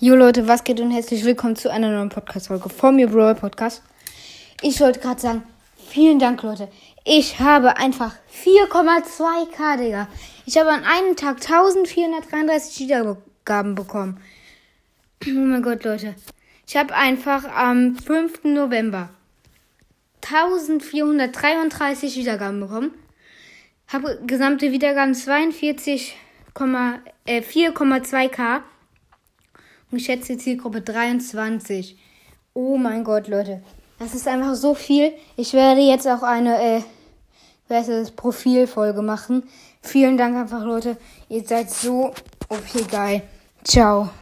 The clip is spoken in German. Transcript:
Jo Leute, was geht und herzlich willkommen zu einer neuen Podcast-Folge von mir Brawl Podcast. Ich wollte gerade sagen, vielen Dank Leute. Ich habe einfach 4,2k, Digga. Ich habe an einem Tag 1433 Wiedergaben bekommen. Oh mein Gott, Leute. Ich habe einfach am 5. November 1433 Wiedergaben bekommen. Habe gesamte Wiedergaben 42, äh, 4,2k. Und ich schätze Zielgruppe 23. Oh mein Gott, Leute. Das ist einfach so viel. Ich werde jetzt auch eine äh, das, Profilfolge machen. Vielen Dank einfach, Leute. Ihr seid so okay geil. Ciao.